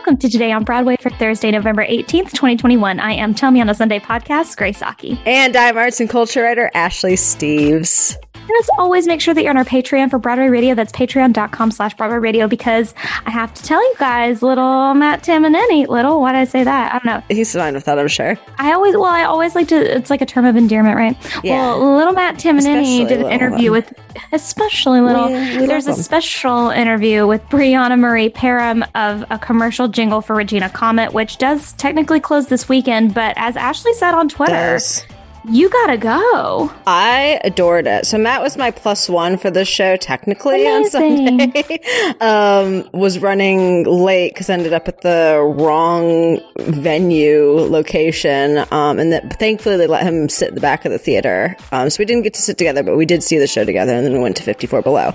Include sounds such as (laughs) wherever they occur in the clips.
welcome to Today on Broadway for Thursday, November 18th, 2021. I am Tell Me on a Sunday podcast, Grace Aki. And I'm arts and culture writer Ashley Steves. And as always, make sure that you're on our Patreon for Broadway Radio. That's patreon.com slash Broadway Radio because I have to tell you guys, little Matt Tamanini, little, why did I say that? I don't know. He's fine with that, I'm sure. I always, well, I always like to, it's like a term of endearment, right? Yeah. Well, little Matt Tamanini did an interview um, with, especially little, we- we there's a special interview with Brianna Marie Parham of a commercial jingle for Regina Comet, which does technically close this weekend, but as Ashley said on Twitter, Does. You gotta go. I adored it. So Matt was my plus one for this show technically on Amazing. Sunday. (laughs) um, was running late because I ended up at the wrong venue location. Um, and that thankfully they let him sit in the back of the theater. Um, so we didn't get to sit together, but we did see the show together and then we went to 54 below.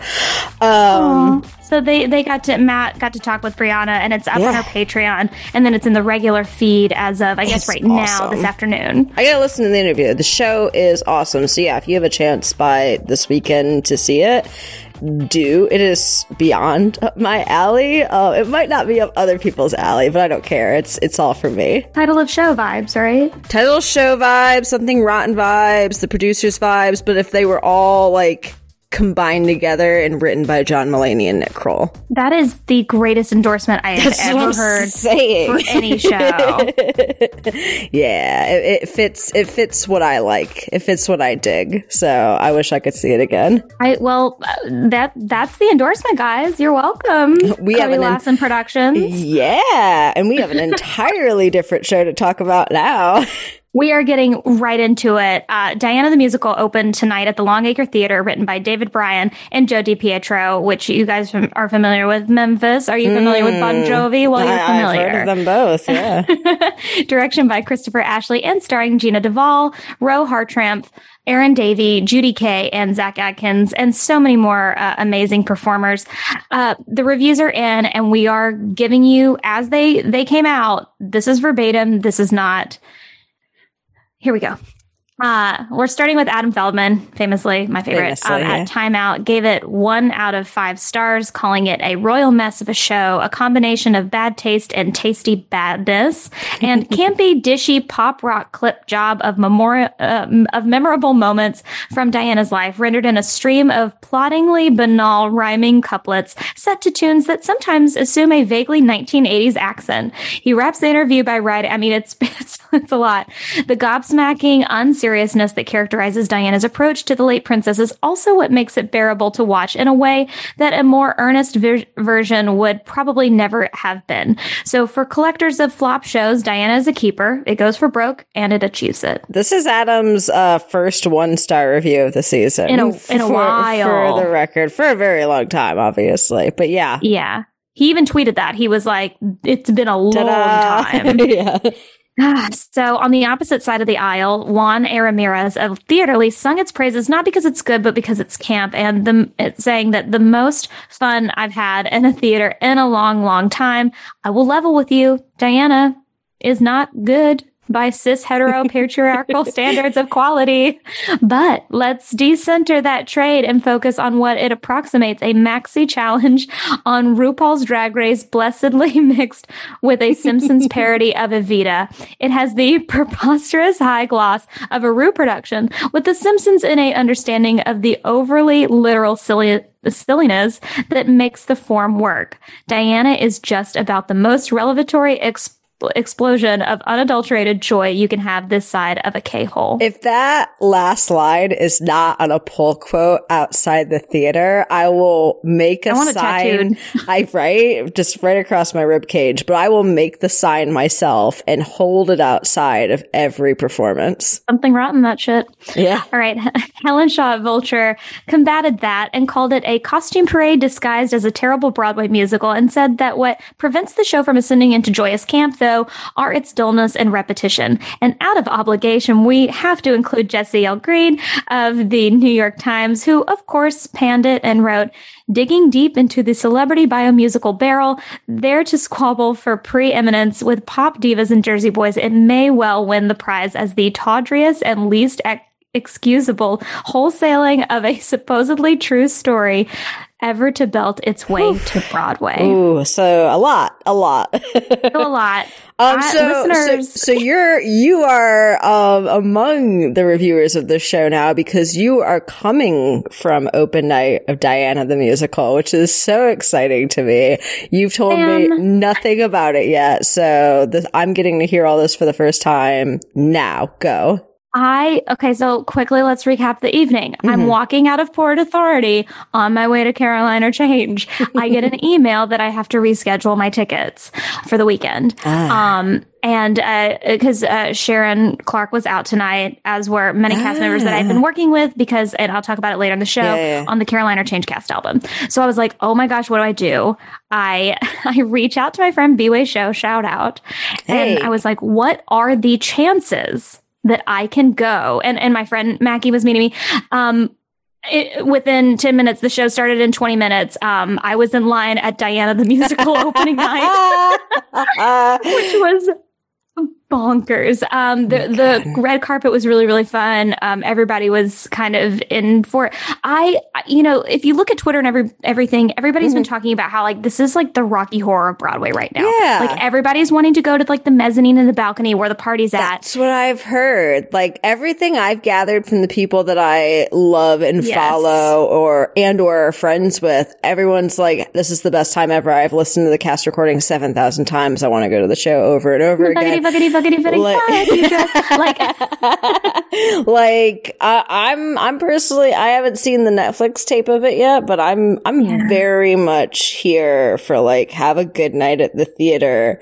Um, So they they got to Matt got to talk with Brianna, and it's up on Yeah. our Patreon, and then it's in the regular feed as of I guess It's right now this afternoon. I gotta listen to the interview. The show is awesome. So yeah, if you have a chance by this weekend to see it, do. It is beyond (laughs) my alley. Uh, it might not be up other people's alley, but I don't care. It's it's all for me. Title of show vibes, right? Title show vibes, something rotten vibes, the producers vibes. But if they were all like combined together and written by John Mulaney and Nick Kroll, That is the greatest endorsement I have That's ever heard saying. for any show. (laughs) Yeah, it, it fits. It fits what I like. It fits what I dig. So I wish I could see it again. I well, uh, that that's the endorsement, guys. You're welcome. We have Cody an en- Productions. Yeah, and we have an (laughs) entirely different show to talk about now. (laughs) We are getting right into it. Uh, Diana the Musical opened tonight at the Longacre Theater, written by David Bryan and Joe DiPietro, which you guys are familiar with. Memphis, are you familiar with Bon Jovi? Well, you're Mm. I- I've familiar. heard of them both. Yeah, (laughs) Direction by Christopher Ashley and starring Jeanna de Waal, Roe Hartrampf, Erin Davie, Judy Kaye, and Zach Adkins, and so many more uh, amazing performers. Uh, the reviews are in, and we are giving you as they they came out. This is verbatim. This is not. Here we go. Uh, we're starting with Adam Feldman, famously my favorite. Famously, um, yeah. At Time Out, gave it one out of five stars, calling it a royal mess of a show, a combination of bad taste and tasty badness, and (laughs) campy, dishy pop rock clip job of memori- uh, of memorable moments from Diana's life, rendered in a stream of ploddingly banal rhyming couplets set to tunes that sometimes assume a vaguely 1980s accent. He wraps the interview by writing, I mean, it's, (laughs) it's, it's a lot. The gobsmacking unseriousness that characterizes Diana's approach to the late princess is also what makes it bearable to watch in a way that a more earnest ver- version would probably never have been. So for collectors of flop shows, Diana is a keeper. It goes for broke and it achieves it. this is Adam's uh, first one star review of the season In a- in a for, while. For the record, for a very long time, obviously. But yeah, Yeah. He even tweeted that. He was like, it's been a long Ta-da. time. (laughs) yeah. Ah, so on the opposite side of the aisle, Juan A. Ramirez of Theatrely sung its praises not because it's good, but because it's camp, and the it's saying that the most fun I've had in a theater in a long, long time. I will level with you, Diana is not good by cis hetero patriarchal (laughs) standards of quality. But let's decenter that trade and focus on what it approximates a maxi challenge on RuPaul's Drag Race, blessedly (laughs) mixed with a Simpsons parody of Evita. It has the (laughs) preposterous high gloss of a Ru production with the Simpsons innate understanding of the overly literal silly silliness that makes the form work. Diana is just about the most revelatory explosion of unadulterated joy you can have this side of a K-hole. If that last line is not on a pull quote outside the theater, I will make a I want sign. (laughs) I write just right across my rib cage, but I will make the sign myself and hold it outside of every performance. Something rotten that shit. Yeah. All right. (laughs) Helen Shaw at Vulture combated that and called it a costume parade disguised as a terrible Broadway musical and said that what prevents the show from ascending into joyous camp, are its dullness and repetition. And out of obligation, we have to include Jesse L. Green of the New York Times, who, of course, panned it and wrote, digging deep into the celebrity biomusical barrel, there to squabble for preeminence with pop divas and Jersey boys, it may well win the prize as the tawdriest and least ex- excusable wholesaling of a supposedly true story ever to belt its way to Broadway. Ooh, so a lot, a lot, a lot. (laughs) Um, so, so, so, you're you are um, among the reviewers of the show now because you are coming from open night of Diana the musical, which is so exciting to me. You've told me nothing about it yet, so this, I'm getting to hear all this for the first time. Now, go. I, okay, so quickly let's recap the evening. Mm-hmm. I'm walking out of Port Authority on my way to Caroline or Change. I get an (laughs) email that I have to reschedule my tickets for the weekend. Ah. Um, and because uh, uh, Sharon Clarke was out tonight, as were many ah. cast members that I've been ah. working with, because and I'll talk about it later in the show yeah, yeah. on the Caroline or Change cast album. So I was like, oh my gosh, what do I do? I (laughs) I reach out to my friend B Way Show, shout out, hey. and I was like, what are the chances that I can go. And and my friend Mackie was meeting me. Um, it, within 10 minutes, the show started in 20 minutes. Um, I was in line at Diana the Musical opening night, (laughs) which was bonkers. Um, the, the red carpet was really, really fun. Um, everybody was kind of in for it. I, you know, if you look at Twitter and every, everything, everybody's mm-hmm. been talking about how like this is like the Rocky Horror of Broadway right now. Yeah. Like everybody's wanting to go to like the mezzanine and the balcony where the party's at. That's what I've heard. Like everything I've gathered from the people that I love and yes. follow or, and or are friends with, everyone's like, this is the best time ever. I've listened to the cast recording 7,000 times. I want to go to the show over and over again. Buggity, buggity, buggity, like, like, (laughs) like uh, I'm, I'm personally, I haven't seen the Netflix tape of it yet, but I'm, I'm yeah. very much here for like have a good night at the theater,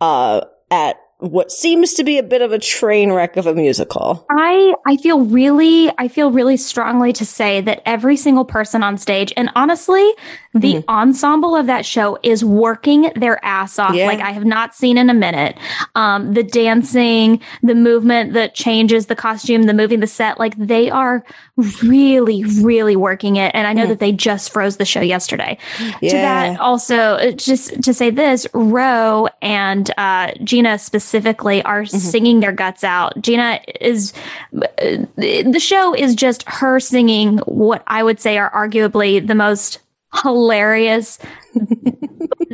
uh, at what seems to be a bit of a train wreck of a musical. I I feel really I feel really strongly to say that every single person on stage and honestly the mm-hmm. ensemble of that show is working their ass off yeah. like I have not seen in a minute. Um, the dancing, the movement, the changes, the costume, the moving, the set, like they are really, really working it. And I know mm. that they just froze the show yesterday. Yeah. To that, also, uh, just to say this, Roe and uh, Jeanna specifically are mm-hmm. singing their guts out. Jeanna is, uh, the show is just her singing what I would say are arguably the most hilarious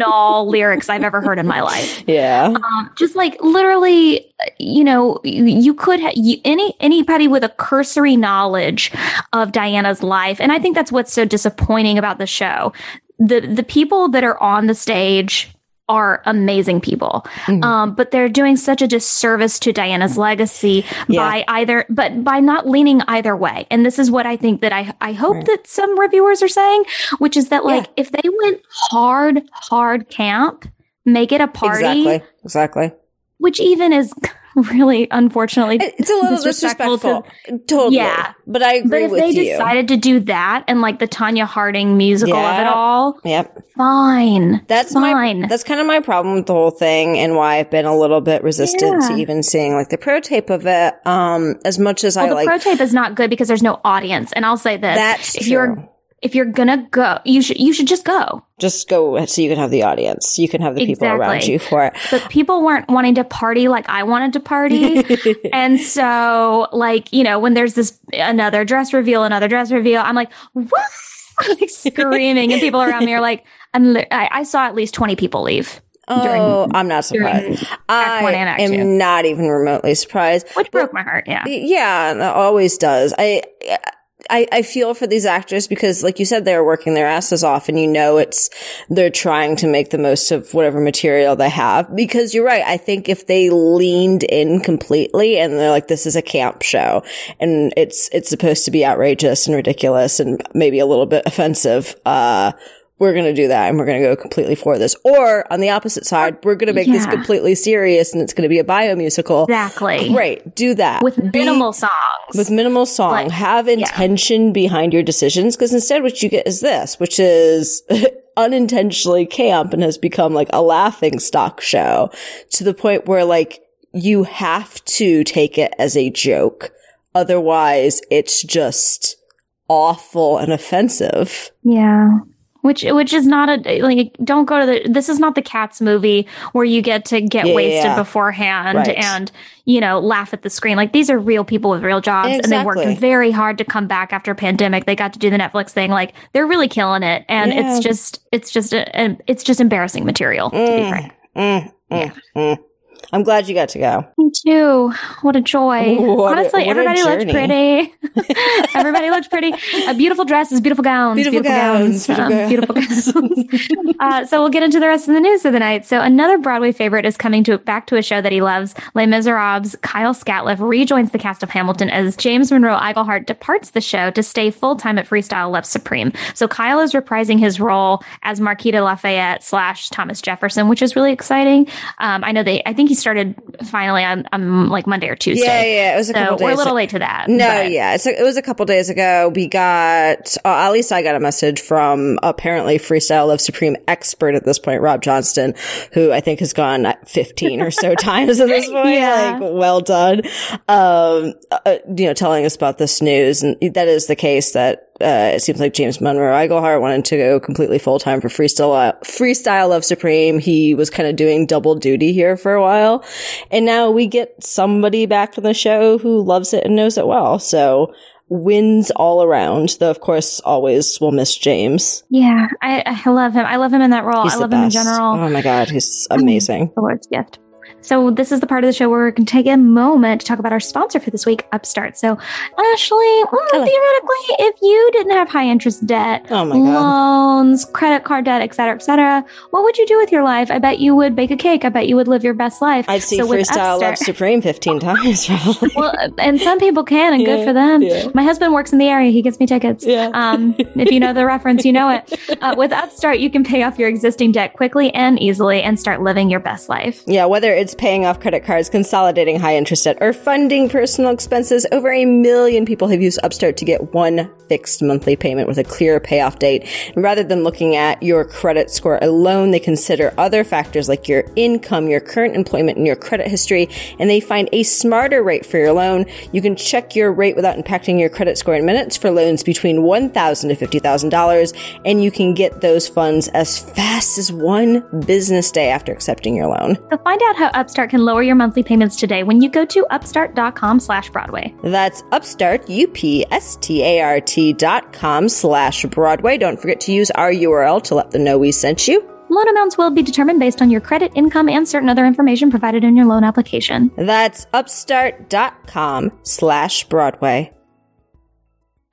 all lyrics I've ever heard in my life. Yeah. Um, just like literally, you know, you, could ha- you, any anybody with a cursory knowledge of Diana's life, and I think that's what's so disappointing about the show. The the people that are on the stage are amazing people. Mm-hmm. Um, but they're doing such a disservice to Diana's legacy yeah. by either, but by not leaning either way. And this is what I think that I, I hope right. that some reviewers are saying, which is that like, yeah. if they went hard, hard camp, make it a party. Exactly. Exactly. Which even is (laughs) really, unfortunately, it's a little disrespectful. To, totally. Yeah, but I agree But if they you. decided to do that and like the Tonya Harding musical of it all, yep, fine. That's fine. My, that's kind of my problem with the whole thing, and why I've been a little bit resistant yeah. to even seeing like the pro tape of it. Um, as much as well, I the like, pro tape is not good because there's no audience. And I'll say this: that's if true. you're if you're gonna go, you should you should just go. Just go so you can have the audience. You can have the exactly. people around you for it. (laughs) But people weren't wanting to party like I wanted to party. (laughs) and so like, you know, when there's this another dress reveal, another dress reveal, I'm like, what? (laughs) like screaming and people around me are like, I'm li- I, I saw at least 20 people leave. Oh, during, I'm not surprised. I am two. not even remotely surprised. Which broke my heart. Yeah. Yeah, always does. I I, I feel for these actors because, like you said, they're working their asses off and you know it's, they're trying to make the most of whatever material they have. Because you're right. I think if they leaned in completely and they're like, this is a camp show and it's, it's supposed to be outrageous and ridiculous and maybe a little bit offensive, uh, we're going to do that and we're going to go completely for this. Or on the opposite side, we're going to make yeah. this completely serious and it's going to be a bio musical. Exactly. Great. Do that. With minimal songs. With minimal song. Like, Have intention yeah. behind your decisions because instead what you get is this, which is (laughs) unintentionally camp and has become like a laughing stock show to the point where like you have to take it as a joke. Otherwise it's just awful and offensive. Yeah which which is not a like don't go to the this is not the cats movie where you get to get Yeah, wasted yeah. beforehand Right. and you know laugh at the screen like these are real people with real jobs and they worked very hard to come back after a pandemic they got to do the netflix thing like they're really killing it and Yeah. it's just it's just a, a- it's just embarrassing material to be Mm, frank mm, mm, mm. I'm glad you got to go. Too what a joy What a- honestly a everybody looked pretty (laughs) everybody looked pretty uh, beautiful dresses beautiful gowns Beautiful gowns, um, beautiful beautiful gowns uh, so we'll get into the rest of the news of the night. So another Broadway favorite is coming to back to a show that he loves. Les Miserables. Kyle Scatliffe rejoins the cast of Hamilton as James Monroe Iglehart departs the show to stay full time at Freestyle Love Supreme. So Kyle is reprising his role as Marquis de Lafayette slash Thomas Jefferson, which is really exciting. Um, I know they. I think he started finally on, on like Monday or Tuesday. Yeah, yeah. It was a So couple days. we're a little late to that. No, but- yeah, it's a, it was a couple days ago. We got, uh, at least I got a message from apparently Freestyle Love Supreme expert at this point, Rob Johnston, who I think has gone 15 or so (laughs) times at this point. Yeah. Like, well done. Um, uh, you know, telling us about this news. And that is the case that, uh, it seems like James Monroe Iglehart wanted to go completely full time for freestyle, freestyle Love Supreme. He was kind of doing double duty here for a while. And now we get somebody back on the show who loves it and knows it well. So wins all around. Though, of course, always will miss James. Yeah, I, I love him. I love him in that role. He's I love him in general. Oh my God. He's amazing. the Lord's gift. So this is the part of the show where we're going to take a moment to talk about our sponsor for this week, Upstart. So, Ashley, mm, Hello. theoretically, if you didn't have high interest debt, Oh my God. loans, credit card debt, et cetera, et cetera, what would you do with your life? I bet you would bake a cake. I bet you would live your best life. I'd see So Freestyle Love Upstart- Supreme 15 times, (laughs) probably. well, and some people can, and Yeah, good for them. yeah. My husband works in the area; he gets me tickets. Yeah. Um, (laughs) if you know the reference, you know it. Uh, with Upstart, you can pay off your existing debt quickly and easily, and start living your best life. Yeah, whether it's paying off credit cards, consolidating high interest debt, or funding personal expenses, over a million people have used Upstart to get one fixed monthly payment with a clear payoff date. And rather than looking at your credit score alone, they consider other factors like your income, your current employment, and your credit history, and they find a smarter rate for your loan. You can check your rate without impacting your credit score in minutes for loans between $1,000 to $50,000, and you can get those funds as fast as one business day after accepting your loan. So find out how Upstart can lower your monthly payments today when you go to upstart.com slash Broadway. That's upstart, U-P-S-T-A-R-T dot com slash Broadway. Don't forget to use our URL to let them know we sent you. Loan amounts will be determined based on your credit, income, and certain other information provided in your loan application. That's upstart.com slash Broadway.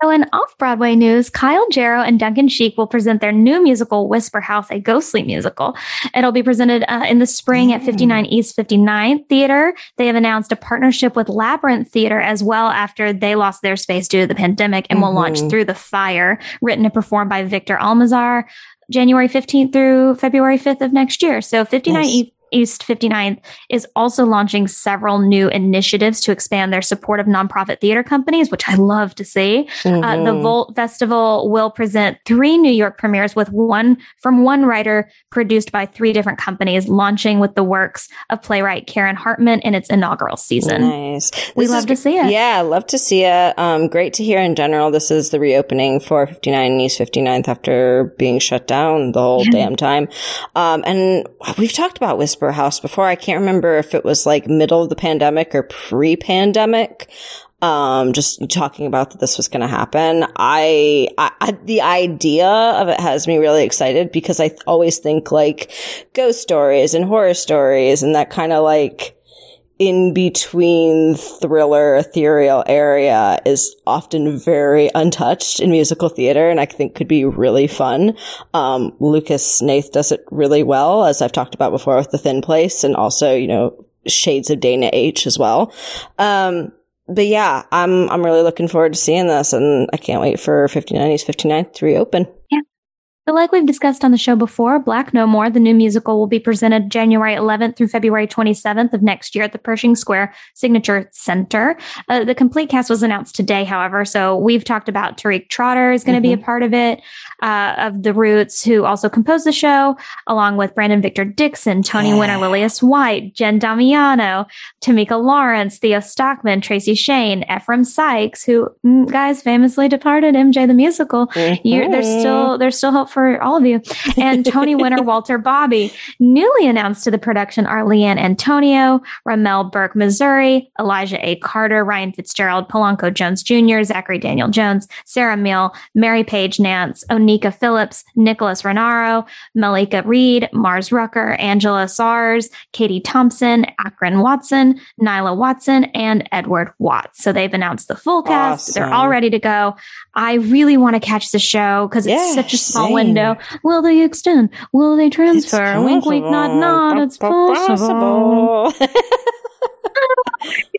So in off-Broadway news, Kyle Jarrow and Duncan Sheik will present their new musical, Whisper House, a ghostly musical. It'll be presented uh, in the spring at 59 East 59th Theater. They have announced a partnership with Labyrinth Theater as well after they lost their space due to the pandemic and will launch Mhm. Through the Fire, written and performed by Victor Almanzar, January 15th through February 5th of next year. So 59 Nice. East 59th is also launching several new initiatives to expand their support of nonprofit theater companies, which I love to see. Uh, the Mhm. Volt Festival will present three New York premieres with one from one writer produced by three different companies, launching with the works of playwright Karen Hartman in its inaugural season. Nice. We This love to see it. Yeah, love to see it. Um, great to hear in general. This is the reopening for 59 East 59th after being shut down the whole damn time. Um, and we've talked about Whisper House before. I can't remember if it was like middle of the pandemic or pre-pandemic. Um, just talking about that this was going to happen. I, I, the idea of it has me really excited because I always think like ghost stories and horror stories and that kind of like, in between thriller ethereal area is often very untouched in musical theater and I think could be really fun. Um, Lucas Hnath does it really well, as I've talked about before with The Thin Place and also, you know, shades of Dana H as well. Um, but yeah, I'm, I'm really looking forward to seeing this and I can't wait for 59's 59th to reopen. So, like we've discussed on the show before, Black No More, the new musical, will be presented January 11th through February 27th of next year at the Pershing Square Signature Center. Uh, the complete cast was announced today, however. So, we've talked about Tariq Trotter is going to be a part of it, uh, of The Roots, who also composed the show, along with Brandon Victor Dixon, Tony Yeah. Winter, Lillias White, Jen Damiano, Tamika Lawrence, Theo Stockman, Tracy Shayne, Ephraim Sykes, who, mm, guys, famously departed MJ the Musical. You're, there's Mhm. still there's still hope for all of you. And Tony winner (laughs) Walter Bobby. Newly announced to the production are Leanne Antonio, Ramel Burke Missouri, Elijah A. Carter, Ryan Fitzgerald, Polanco Jones Jr., Zachary Daniel Jones, Sarah Mill, Mary Page Nance, Onika Phillips, Nicholas Renaro, Malika Reed, Mars Rucker, Angela Sars, Katie Thompson, Akron Watson, Nyla Watson, and Edward Watts. So they've announced the full cast. Awesome. They're all ready to go. I really want to catch the show because it's Yeah, such a small same. Window. Will they extend? Will they transfer? Wink, wink, nod, nod. It's possible. possible. (laughs)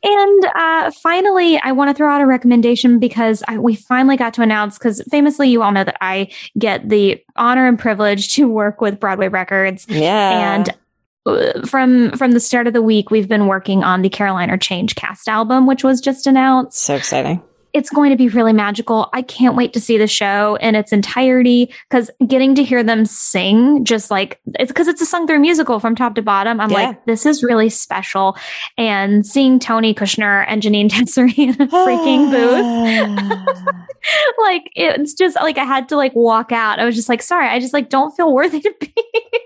And uh, finally, I want to throw out a recommendation because I, we finally got to announce, because famously, you all know that I get the honor and privilege to work with Broadway Records. yeah. And uh, from from the start of the week, we've been working on the Caroline or Change cast album, which was just announced. so exciting. It's going to be really magical. I can't wait to see the show in its entirety because getting to hear them sing, just like it's because it's a sung through musical from top to bottom. I'm Yeah. like, this is really special. And seeing Tony Kushner and Janine (laughs) Tessery in a freaking (gasps) booth, (laughs) like it's just like I had to like walk out. I was just like, sorry, I just like don't feel worthy to be (laughs) here.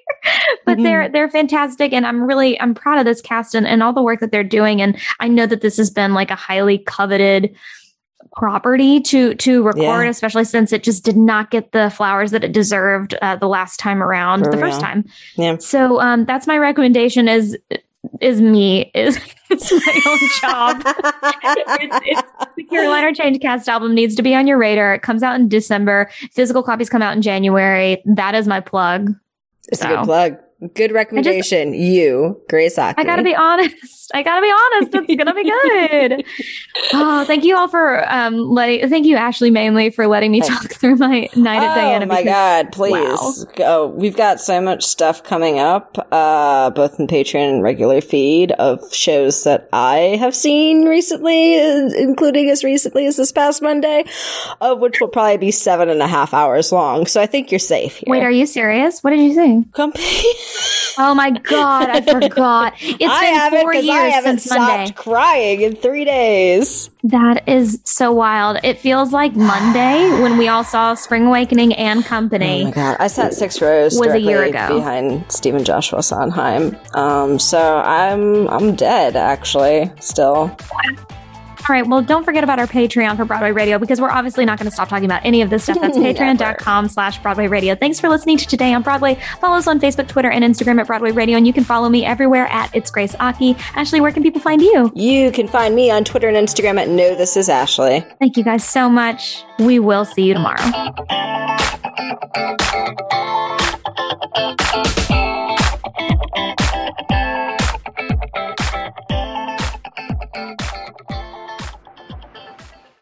but Mhm. they're they're fantastic and I'm really I'm proud of this cast and, and all the work that they're doing. And I know that this has been like a highly coveted property to to record, Yeah. especially since it just did not get the flowers that it deserved uh, the last time around, For the first time. Yeah. So um that's my recommendation is is me is (laughs) it's my own job (laughs) it's, it's, the Caroline or Change Cast album needs to be on your radar. It comes out in December. Physical copies come out in January. That is my plug. It's a good plug. Good recommendation. you, Grace Aki. I gotta be honest. I gotta be honest. It's gonna be good. (laughs) Oh, thank you all for um letting. Thank you, Ashley, mainly for letting me talk through my night at Oh Diana. Oh my god, please. Wow. Oh, we've got so much stuff coming up, uh, both in Patreon and regular feed of shows that I have seen recently, including as recently as this past Monday, of which will probably be seven and a half hours long. So I think you're safe here. Wait, are you serious? What did you say? Company. (laughs) Oh my god, I forgot. (laughs) It's I been four years I haven't since stopped Monday. crying in three days. That is so wild. It feels like Monday when we all saw Spring Awakening and Company. Oh my god! I sat six rows Was a year ago. behind Stephen Joshua Sondheim. Um, so I'm I'm dead actually. Still, All right. Well, don't forget about our Patreon for Broadway Radio because we're obviously not going to stop talking about any of this stuff. That's (laughs) patreon.com slash Broadway Radio. Thanks for listening to Today on Broadway. Follow us on Facebook, Twitter, and Instagram at Broadway Radio. And you can follow me everywhere at It's Grace Aki. Ashley, where can people find you? you can find me on Twitter and Instagram at No This Is Ashley. Thank you guys so much. We will see you tomorrow.